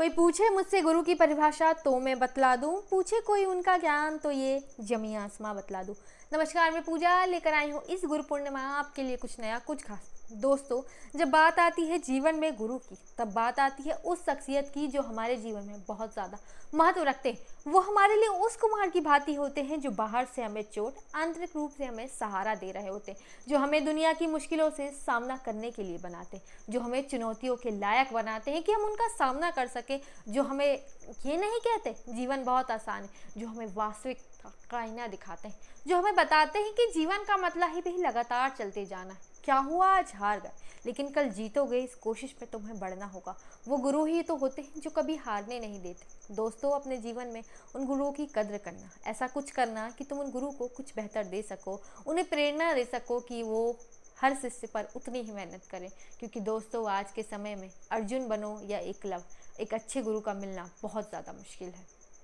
कोई पूछे मुझसे गुरु की परिभाषा तो मैं बतला दूँ। पूछे कोई उनका ज्ञान तो ये जमी आसमां बतला दूँ। नमस्कार, मैं पूजा लेकर आई हूँ इस गुरु पूर्णिमा आपके लिए कुछ नया, कुछ खास। दोस्तों, जब बात आती है जीवन में गुरु की, तब बात आती है उस शख्सियत की जो हमारे जीवन में बहुत ज़्यादा महत्व रखते हैं। वो हमारे लिए उस कुमार की भांति होते हैं जो बाहर से हमें चोट, आंतरिक रूप से हमें सहारा दे रहे होते हैं, जो हमें दुनिया की मुश्किलों से सामना करने के लिए बनाते हैं, जो हमें चुनौतियों के लायक बनाते हैं कि हम उनका सामना कर सकें, जो हमें ये नहीं कहते, जीवन बहुत आसान है, जो हमें वास्तविक कायना दिखाते हैं, जो हमें बताते हैं कि जीवन का मतलब ही भी लगातार चलते जाना है। क्या हुआ? आज हार गए। लेकिन कल जीतोगे, इस कोशिश में तुम्हें बढ़ना होगा। वो गुरु ही तो होते हैं जो कभी हारने नहीं देते। दोस्तों, अपने जीवन में उन गुरुओं की कद्र करना। ऐसा कुछ करना कि तुम उन गुरु को कुछ बेहतर दे सको, उन्हें प्रेरणा दे सको कि वो हर शिष्य पर उतनी ही मेहनत करें। क्योंकि दोस्तों, आज के समय में अर्जुन बनो या एकलव, एक अच्छे गुरु का मिलना बहुत ज़्यादा मुश्किल है।